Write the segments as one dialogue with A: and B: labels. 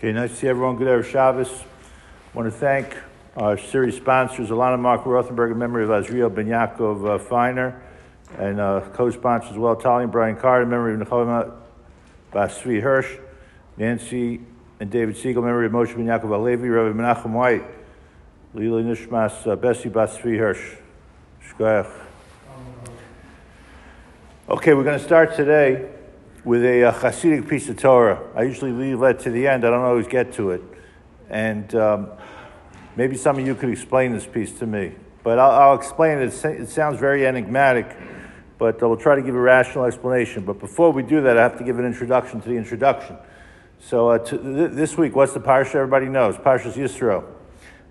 A: Okay, nice to see everyone. Good Erev Shabbos. I want to thank our series sponsors, Alana Mark Rothenberg, in memory of Azriel Ben Yaakov uh, Feiner, and uh, co-sponsors as well, Tali and Brian Carter, in memory of Nechama Basvi Hirsch, Nancy and David Siegel, in memory of Moshe Ben Yaakov Alevi, Rabbi Menachem White, Lila Nishmas uh, Bessie Basvi Hirsch. Shkoyach. Okay, we're going to start today with a, uh, Hasidic piece of Torah. I usually leave that to the end. I don't always get to it. And um, maybe some of you could explain this piece to me. But I'll, I'll explain it. It sounds very enigmatic, but I will try to give a rational explanation. But before we do that, I have to give an introduction to the introduction. So uh, th- this week, what's the parsha everybody knows? Parshas Yisro.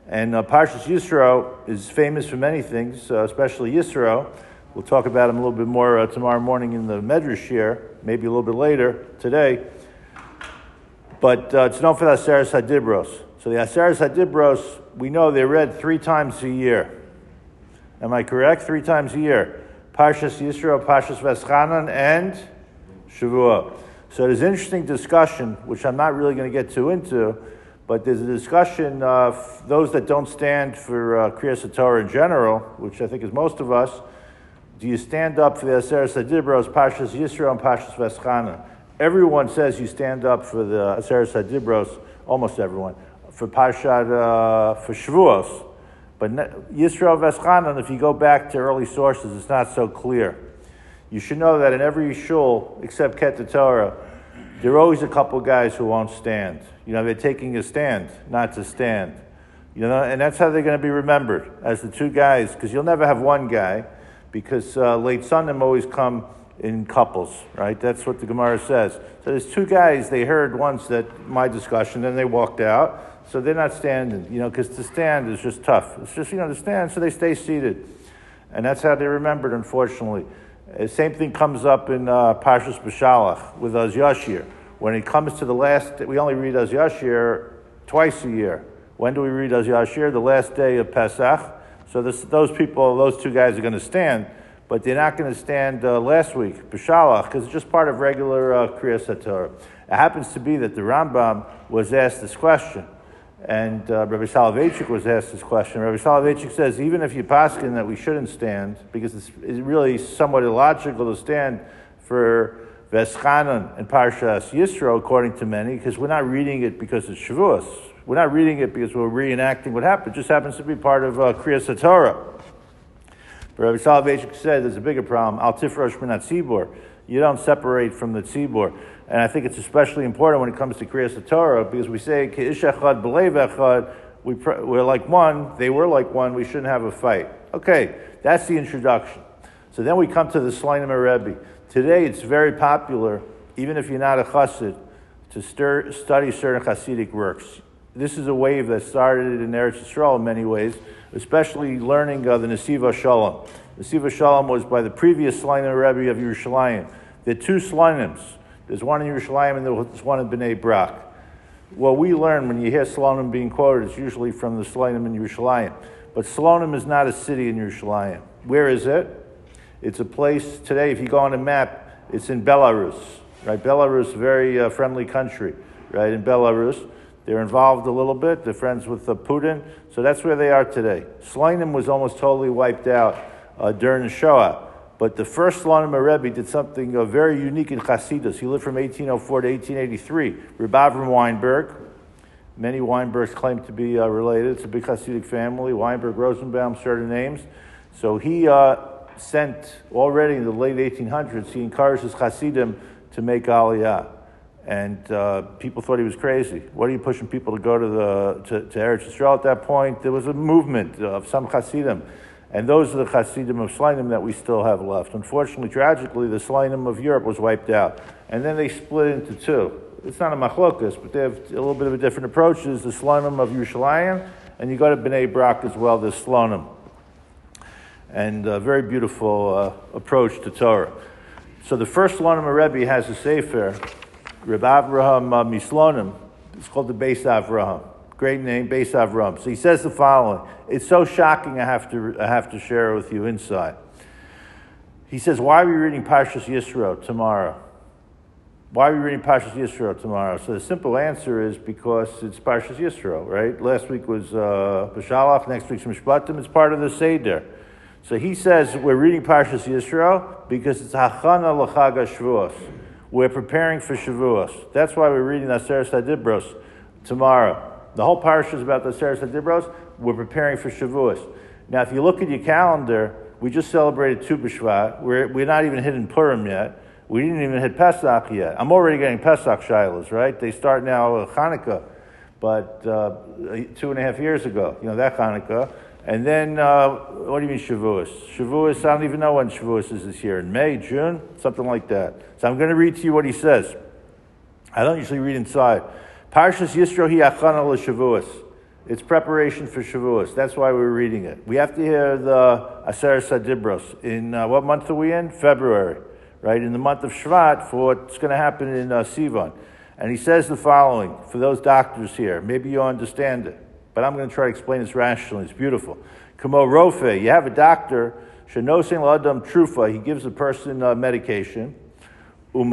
A: And uh, Parshas Yisro is famous for many things, uh, especially Yisro. We'll talk about him a little bit more uh, tomorrow morning in the Medrash here, maybe a little bit later today. But uh, it's known for the Aseres Hadibros. So the Aseres Hadibros, we know they're read three times a year. Am I correct? Three times a year. Parshas Yisro, Parshas Veschanan, and Shavua. So there's an interesting discussion, which I'm not really going to get too into, but there's a discussion of those that don't stand for uh, Kriyas Torah in general, which I think is most of us, do you stand up for the Aseres Hadibros, Pashas Yisro, and Pashas Veschana? Everyone says you stand up for the Aseres Hadibros, almost everyone, for Pashat, uh, for Shavuos. But Yisro Veschana, if you go back to early sources, it's not so clear. You should know that in every shul, except Ket Torah, there are always a couple guys who won't stand. You know, they're taking a stand, not to stand. You know, and that's how they're going to be remembered as the two guys, because you'll never have one guy because uh, late Sunday always come in couples, right? That's what the Gemara says. So there's two guys, they heard once that my discussion, then they walked out. So they're not standing, you know, because to stand is just tough. It's just, you know, to stand, so they stay seated. And that's how they remembered, unfortunately. Uh, same thing comes up in uh, Parshas Beshalach with Az Yashir. When it comes to the last, we only read Az Yashir twice a year. When do we read Az Yashir? The last day of Pesach so this, those people, those two guys are going to stand, but they're not going to stand uh, last week, B'shalach, because it's just part of regular uh, Kriya. It happens to be that the Rambam was asked this question, and uh, Rabbi Soloveitchik was asked this question. Rabbi Soloveitchik says, even if you paskin that we shouldn't stand, because it's, it's really somewhat illogical to stand for Veschanan and Parshas Yisro, according to many, because we're not reading it because it's Shavuos. We're not reading it because we're reenacting what happened. It just happens to be part of uh, Kriya. But Rabbi Soloveitchik said there's a bigger problem. Al tifrosh minat tzibor. You don't separate from the tzibor. And I think it's especially important when it comes to Kriya Satorah because we say, Ki'ish echad echad, we we're like one, they were like one, we shouldn't have a fight. Okay, that's the introduction. So then we come to the Slainim Rebbe. Today it's very popular, even if you're not a chassid, to stir, study certain Hasidic works this is a wave that started in Eretz Yisrael in many ways, especially learning the Nesiva Shalom. Nesiva Shalom was by the previous Slainim Rebbe of Yerushalayim. There are two Slainims. There's one in Yerushalayim and there's one in Bnei Brak. What we learn when you hear Slonim being quoted, it's usually from the Slainim in Yerushalayim. But Slonim is not a city in Yerushalayim. Where is it? It's a place today, if you go on a map, it's in Belarus, right? Belarus, very uh, friendly country, right? In Belarus. They're involved a little bit. They're friends with Putin. So that's where they are today. Slainim was almost totally wiped out uh, during the Shoah. But the first Slainim Rebbe did something uh, very unique in Chasidus. He lived from 1804 to 1883. Reb Avram Weinberg. Many Weinbergs claim to be uh, related. It's a big Hasidic family. Weinberg, Rosenbaum, certain names. So he uh, sent, already in the late 1800s, he encouraged his Hasidim to make Aliyah and uh, people thought he was crazy. What are you pushing people to go to the to, to Eretz Yisrael at that point? There was a movement of some Hasidim, and those are the Hasidim of Slainim that we still have left. Unfortunately, tragically, the Slainim of Europe was wiped out, and then they split into two. It's not a machlokas, but they have a little bit of a different approach. There's the Slainim of Yerushalayim, and you go to Bnei Brak as well. There's Slainim, and a very beautiful uh, approach to Torah. So the first Slainim Rebbe has a sefer Reb Avraham uh, Mislonim. It's called the Beis Avraham. Great name, Beis Avraham. So he says the following. It's so shocking I have to, I have to share it with you inside. He says, why are we reading Parshas Yisro tomorrow? why are we reading Parshas Yisro tomorrow? So the simple answer is because it's Parshas Yisro, right? Last week was uh, Beshalach, next week's Mishpatim. It's part of the Seder. So he says we're reading Parshas Yisro because it's Hachana L'Chag Shavuos. We're preparing for Shavuos. That's why we're reading Aseret Adibros tomorrow. The whole parsha is about the Aseret Adibros. We're preparing for Shavuos. Now, if you look at your calendar, we just celebrated Tu B'Shvat. We're, we're not even hitting Purim yet. We didn't even hit Pesach yet. I'm already getting Pesach shilas, right? They start now Hanukkah, but uh, two and a half years ago, you know, that Hanukkah. And then, uh, what do you mean Shavuos? Shavuos, I don't even know when Shavuos is this year. In May, June, something like that. So I'm going to read to you what he says. I don't usually read inside. Parshas Yisro hi achana Shavuos. It's preparation for Shavuos. That's why we're reading it. We have to hear the Aseret Sadibros. In uh, what month are we in? February right, in the month of Shvat for what's going to happen in uh, Sivan. And he says the following for those doctors here. Maybe you understand it, but I'm going to try to explain this rationally. It's beautiful. Kamo Rofe, you have a doctor, Shanosin Ladam Trufa, he gives a person uh, medication. You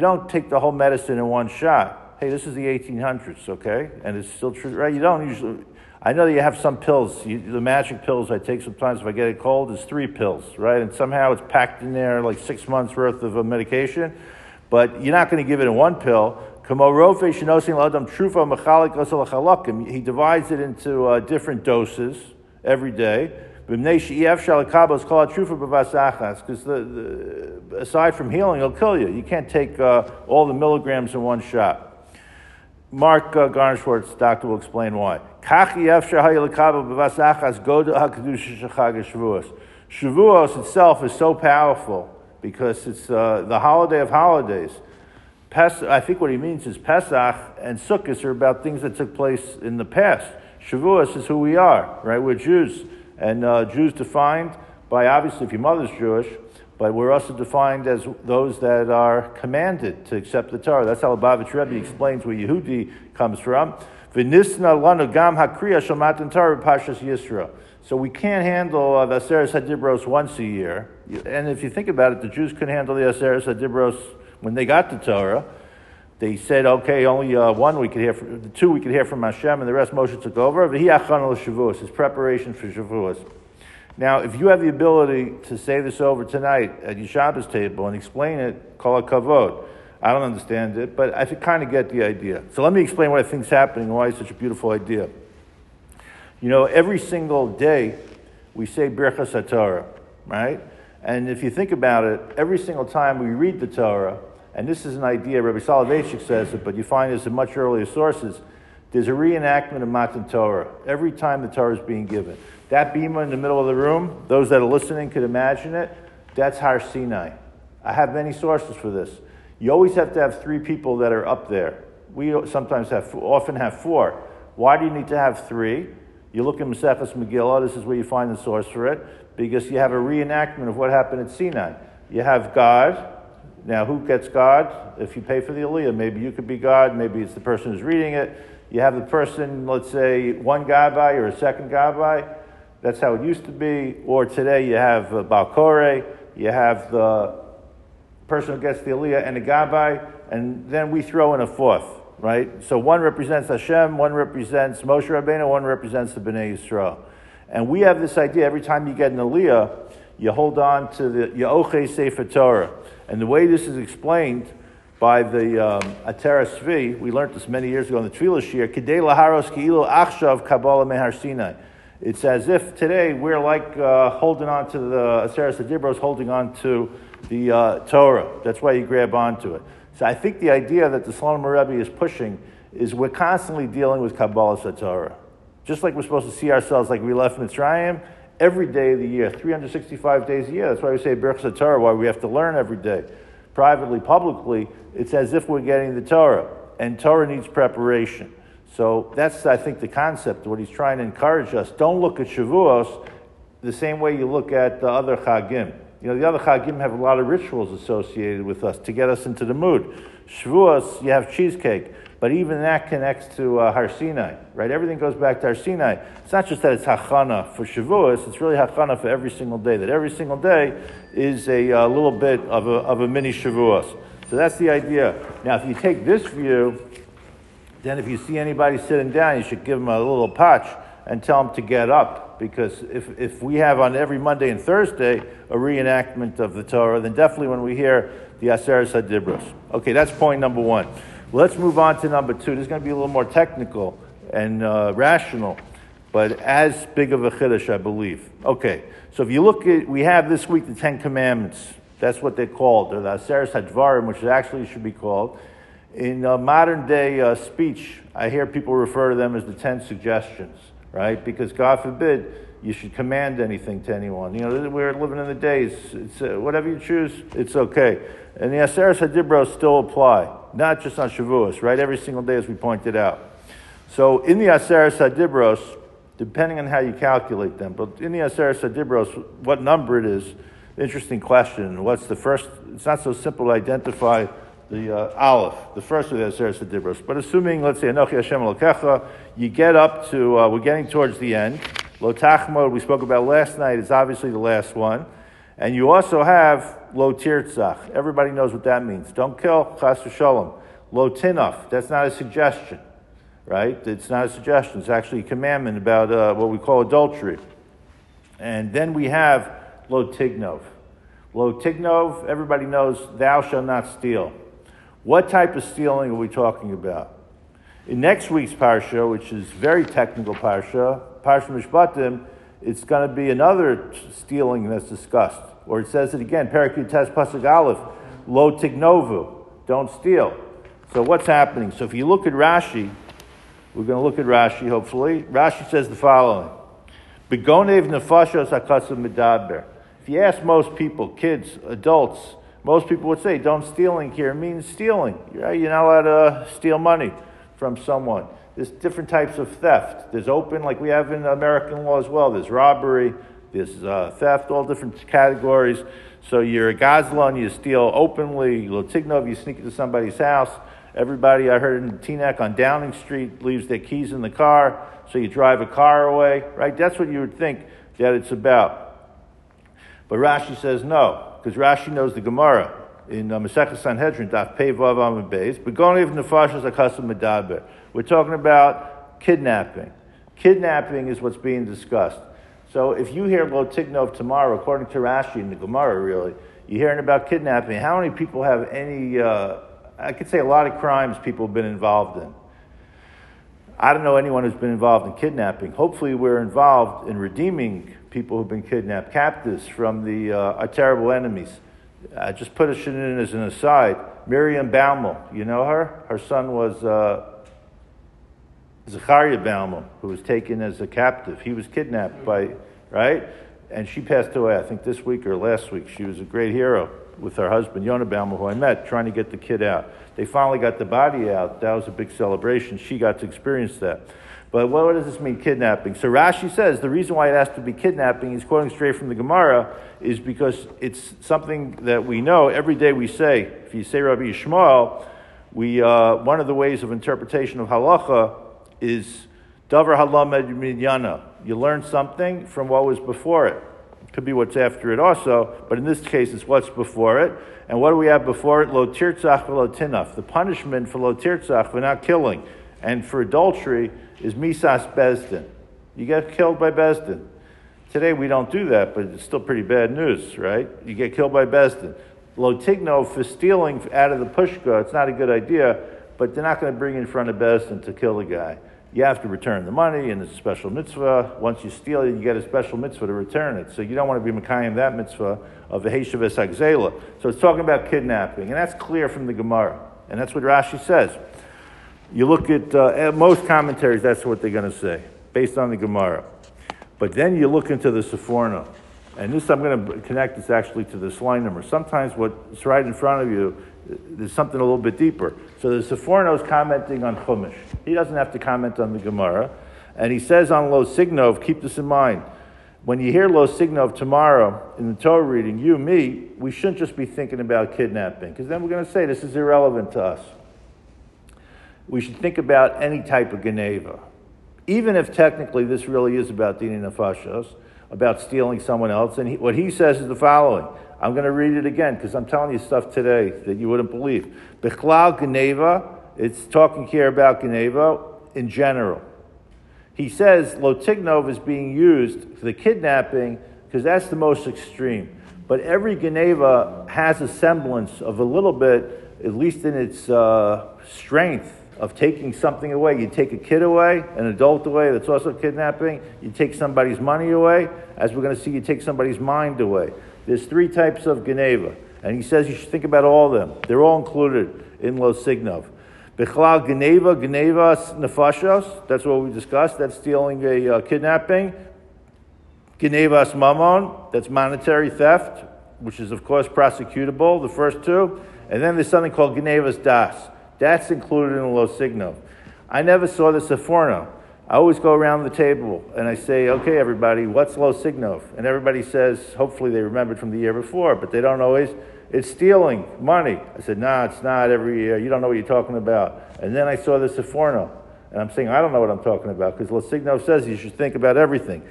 A: don't take the whole medicine in one shot. Hey, this is the 1800s, okay? And it's still true, right? You don't usually, I know that you have some pills. You, the magic pills I take sometimes if I get a cold is three pills, right? And somehow it's packed in there like six months worth of a medication. But you're not going to give it in one pill. He divides it into uh, different doses every day. Because aside from healing, it'll kill you. You can't take uh, all the milligrams in one shot. Mark uh, Garnschwartz, doctor, will explain why. Shavuos itself is so powerful because it's uh, the holiday of holidays. Pes- I think what he means is Pesach and Sukkot are about things that took place in the past. Shavuos is who we are, right? We're Jews. And uh, Jews defined by, obviously, if your mother's Jewish, but we're also defined as those that are commanded to accept the Torah. That's how Lubavitch Rebbe explains where Yehudi comes from. So we can't handle uh, the Aseres Hadibros once a year. And if you think about it, the Jews couldn't handle the Aseres Hadibros when they got the Torah. They said, okay, only uh, one we could hear, from, the two we could hear from Hashem, and the rest Moshe took over. But he Achonel Shavuos, His preparation for Shavuos. Now, if you have the ability to say this over tonight at your Shabbos table and explain it, call it kavod. I don't understand it, but I kind of get the idea. So let me explain what I think is happening and why it's such a beautiful idea. You know, every single day we say Birchas Torah, right? And if you think about it, every single time we read the Torah, and this is an idea, Rabbi Soloveitchik says it, but you find this in much earlier sources, there's a reenactment of Matan Torah every time the Torah is being given. That bema in the middle of the room, those that are listening could imagine it, that's Har Sinai. I have many sources for this. You always have to have three people that are up there. We sometimes have, often have four. Why do you need to have three? You look in Maseches Megillah, this is where you find the source for it, because you have a reenactment of what happened at Sinai. You have God. Now, who gets God? If you pay for the Aliyah, maybe you could be God, maybe it's the person who's reading it. You have the person, let's say, one Gabbai or a second Gabbai. That's how it used to be. Or today you have uh, Balkore, you have the person who gets the Aliyah and the Gabbai, and then we throw in a fourth, right? So one represents Hashem, one represents Moshe Rabbeinu, one represents the Bnei Yisrael. And we have this idea every time you get an Aliyah, you hold on to the Yaoche Sefer Torah. And the way this is explained by the um, Atera Svi, we learned this many years ago in the Tefillah Shir, Kidei Laharos Ki'ilu Achshav Kabbalah Mehar Sinai. It's as if today we're like uh, holding on to the Aseret Adibros, holding on to the uh, Torah. That's why you grab onto it. So I think the idea that the Slonim Rebbe is pushing is we're constantly dealing with Kabbalah Torah. Just like we're supposed to see ourselves like we left Mitzrayim every day of the year, 365 days a year. That's why we say Birch Torah, why we have to learn every day. Privately, publicly, it's as if we're getting the Torah. And Torah needs preparation. So that's, I think, the concept, what he's trying to encourage us. Don't look at Shavuos the same way you look at the other Chagim. You know, the other Chagim have a lot of rituals associated with us to get us into the mood. Shavuos, you have cheesecake. But even that connects to uh, Har Sinai, right? Everything goes back to Har Sinai. It's not just that it's Hachana for Shavuos, it's really Hachana for every single day, that every single day is a uh, little bit of a, of a mini Shavuos. So that's the idea. Now, if you take this view, then if you see anybody sitting down, you should give them a little patch and tell them to get up. Because if, if we have on every Monday and Thursday a reenactment of the Torah, then definitely when we hear the Aseret Hadibros. Okay, that's point number one. Let's move on to number two. This is going to be a little more technical and uh, rational, but as big of a chiddush, I believe. Okay, so if you look at, we have this week the Ten Commandments. That's what they're called. The Aseret Hadvarim, which actually should be called. In uh, modern day uh, speech, I hear people refer to them as the Ten Suggestions, right? Because God forbid you should command anything to anyone. You know, we're living in the days, it's, uh, whatever you choose, it's okay. And the Aseret Hadibros still apply not just on Shavuos, right? Every single day, as we pointed out. So in the Aseret Sadibros, depending on how you calculate them, but in the Aseret Sadibros, what number it is, interesting question. What's the first? It's not so simple to identify the uh, Aleph, the first of the Aseret Sadibros. But assuming, let's say, Anochi Hashem Elokecha, you get up to, uh, we're getting towards the end. Lo Tachmod, we spoke about last night, is obviously the last one. And you also have lo tirtzach. Everybody knows what that means. Don't kill, chas v'sholem. Lo tinaf. That's not a suggestion, right? It's not a suggestion. It's actually a commandment about uh, what we call adultery. And then we have lo tignov. Lo tignov, everybody knows, thou shalt not steal. What type of stealing are we talking about? In next week's parsha, which is very technical parsha, parsha mishpatim, it's going to be another stealing that's discussed. Or it says it again, Parakutes Pasuk Aleph, Lo Tignovu, don't steal. So what's happening? So if you look at Rashi, we're going to look at Rashi, hopefully. Rashi says the following. Begonev nefashos hakasim medaber. If you ask most people, kids, adults, most people would say, don't stealing here means stealing. You're not allowed to steal money from someone. There's different types of theft. There's open, like we have in American law as well. There's robbery, there's uh, theft, all different categories. So you're a gazlan, you steal openly. Lotignov, you sneak into somebody's house. Everybody I heard in Teaneck on Downing Street leaves their keys in the car, so you drive a car away, right? That's what you would think that it's about. But Rashi says no, because Rashi knows the Gemara in uh, Sanhedrin, Daf Pei Vav Amid Beis. But going even the Nefashas Akasam Medaber. We're talking about kidnapping. Kidnapping is what's being discussed. So if you hear about Tignov tomorrow, according to Rashi in the Gemara, really, you're hearing about kidnapping. How many people have any, uh, I could say a lot of crimes people have been involved in. I don't know anyone who's been involved in kidnapping. Hopefully, we're involved in redeeming people who've been kidnapped, captives from the, uh, our terrible enemies. I just put it in as an aside. Miriam Baumel, you know her? Her son was uh, Zachariah Baumel, who was taken as a captive. He was kidnapped by, right? And she passed away, I think this week or last week. She was a great hero with her husband, Yonah who I met, trying to get the kid out. They finally got the body out. That was a big celebration. She got to experience that. But what does this mean, kidnapping? So Rashi says the reason why it has to be kidnapping, he's quoting straight from the Gemara, is because it's something that we know every day we say. If you say Rabbi Yishmael, we, uh, one of the ways of interpretation of halacha is davar halamed minyana. You learn something from what was before it. Could be what's after it also, but in this case, it's what's before it. And what do we have before it? Lo tirtzach lo tinaf. The punishment for lo tirtzach for not killing and for adultery is misas bezdin. You get killed by bezdin. Today we don't do that, but it's still pretty bad news, right? You get killed by bezdin. Lotigno for stealing out of the pushka, it's not a good idea, but they're not going to bring you in front of bezdin to kill the guy you have to return the money, and it's a special mitzvah. Once you steal it, you get a special mitzvah to return it. So you don't want to be Mekayim that mitzvah of the Heshavas Agzela. So it's talking about kidnapping, and that's clear from the Gemara. And that's what Rashi says. You look at, uh, at most commentaries, that's what they're going to say, based on the Gemara. But then you look into the Seforno, and this I'm going to connect this actually to the line number. Sometimes what's right in front of you, there's something a little bit deeper. So the Seforno commenting on Chumash. He doesn't have to comment on the Gemara. And he says on Lo Signov, keep this in mind. When you hear Lo Signov tomorrow in the Torah reading, you, me, we shouldn't just be thinking about kidnapping, because then we're going to say this is irrelevant to us. we should think about any type of Geneva. Even if technically this really is about Dini Nefashos, about stealing someone else. And he, what he says is the following. I'm going to read it again because I'm telling you stuff today that you wouldn't believe. Bechlal Geneva, it's talking here about Geneva in general. He says Lotignov is being used for the kidnapping because that's the most extreme. But every Geneva has a semblance of a little bit, at least in its uh, strength, of taking something away. You take a kid away, an adult away, that's also kidnapping. You take somebody's money away. As we're going to see, you take somebody's mind away. There's three types of Geneva. And he says you should think about all of them. They're all included in Lo Signov. Bechlal Geneva, Geneva Nefashos, that's what we discussed. That's stealing a uh, kidnapping. Genevas Mammon, that's monetary theft, which is, of course, prosecutable, the first two. And then there's something called Genevas Das. That's included in the Lo Signo. I never saw the Seforno. I always go around the table and I say, okay, everybody, what's Lo Signo? And everybody says, hopefully they remembered from the year before, but they don't always. It's stealing money. I said, nah, it's not every year. You don't know what you're talking about. And then I saw the Seforno. And I'm saying, I don't know what I'm talking about because Lo Signo says you should think about everything.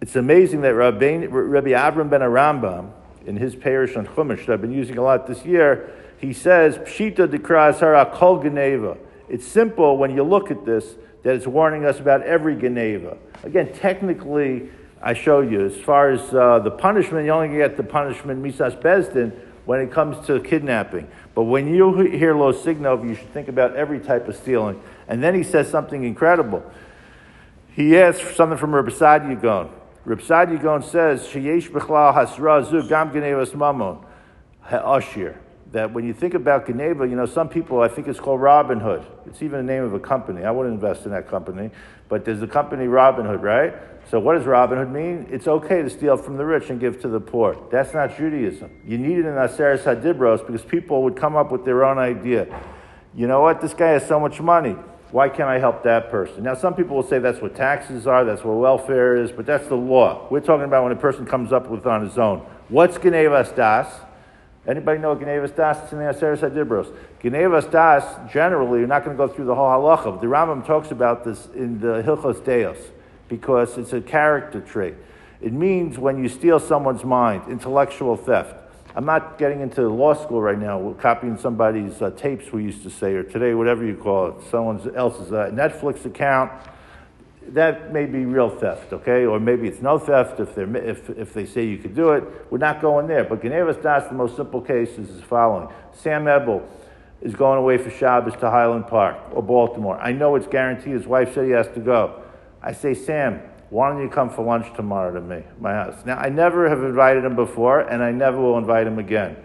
A: It's amazing that Rabbi, Avram ben Arambam, in his parish on Chumash, that I've been using a lot this year, he says, Pshita dekras hara kol geneva. It's simple when you look at this that it's warning us about every geneva. Again, technically, I show you, as far as uh, the punishment, you only get the punishment misas bezdin when it comes to kidnapping. But when you hear lo signov, you should think about every type of stealing. And then he says something incredible. He asks something from Rabbi Sadia Reb Sadia Gaon says, Sheyesh b'chlal hasra zu gam genevas mamon ha'ashir. That when you think about Geneva, you know, some people, I think it's called Robin Hood. It's even the name of a company. I wouldn't invest in that company. But there's a company, Robin Hood, right? So what does Robin Hood mean? It's okay to steal from the rich and give to the poor. That's not Judaism. You need it in Aseres Hadibros because people would come up with their own idea. You know what? This guy has so much money. Why can't I help that person? Now, some people will say that's what taxes are, that's what welfare is, but that's the law. We're talking about when a person comes up with on his own. What's Genevas Das? Anybody know Genevas Das? In the Aseres HaDibros. Genevas Das, generally, you're not going to go through the whole halacha. The Rambam talks about this in the Hilchos Deos because it's a character trait. It means when you steal someone's mind, intellectual theft. I'm not getting into law school right now, We're copying somebody's uh, tapes, we used to say, or today, whatever you call it, someone else's uh, Netflix account. That may be real theft, okay? Or maybe it's no theft if, they're, if, if they say you could do it. We're not going there. But Genevas Das, the most simple case is the following Sam Ebel is going away for Shabbos to Highland Park or Baltimore. I know it's guaranteed. His wife said he has to go. I say, Sam, why don't you come for lunch tomorrow to me, my house? Now, I never have invited him before, and I never will invite him again.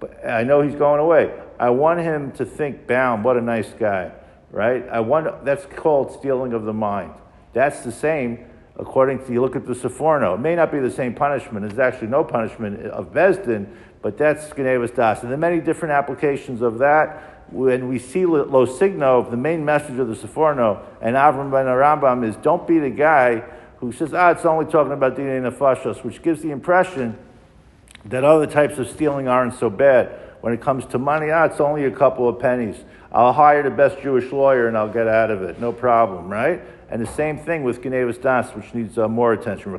A: But I know he's going away. I want him to think, Baum, what a nice guy, right? I want, that's called stealing of the mind. That's the same, according to, you look at the Seforno. It may not be the same punishment. There's actually no punishment of Bezdin, but that's Genevas Das. And there are many different applications of that when we see Lo Signo, the main message of the Seforno and Avram ben Arambam is don't be the guy who says, ah, it's only talking about Dini Nefashos, which gives the impression that other types of stealing aren't so bad. When it comes to money, ah, it's only a couple of pennies. I'll hire the best Jewish lawyer and I'll get out of it. No problem, right? And the same thing with Genevas Das, which needs uh, more attention.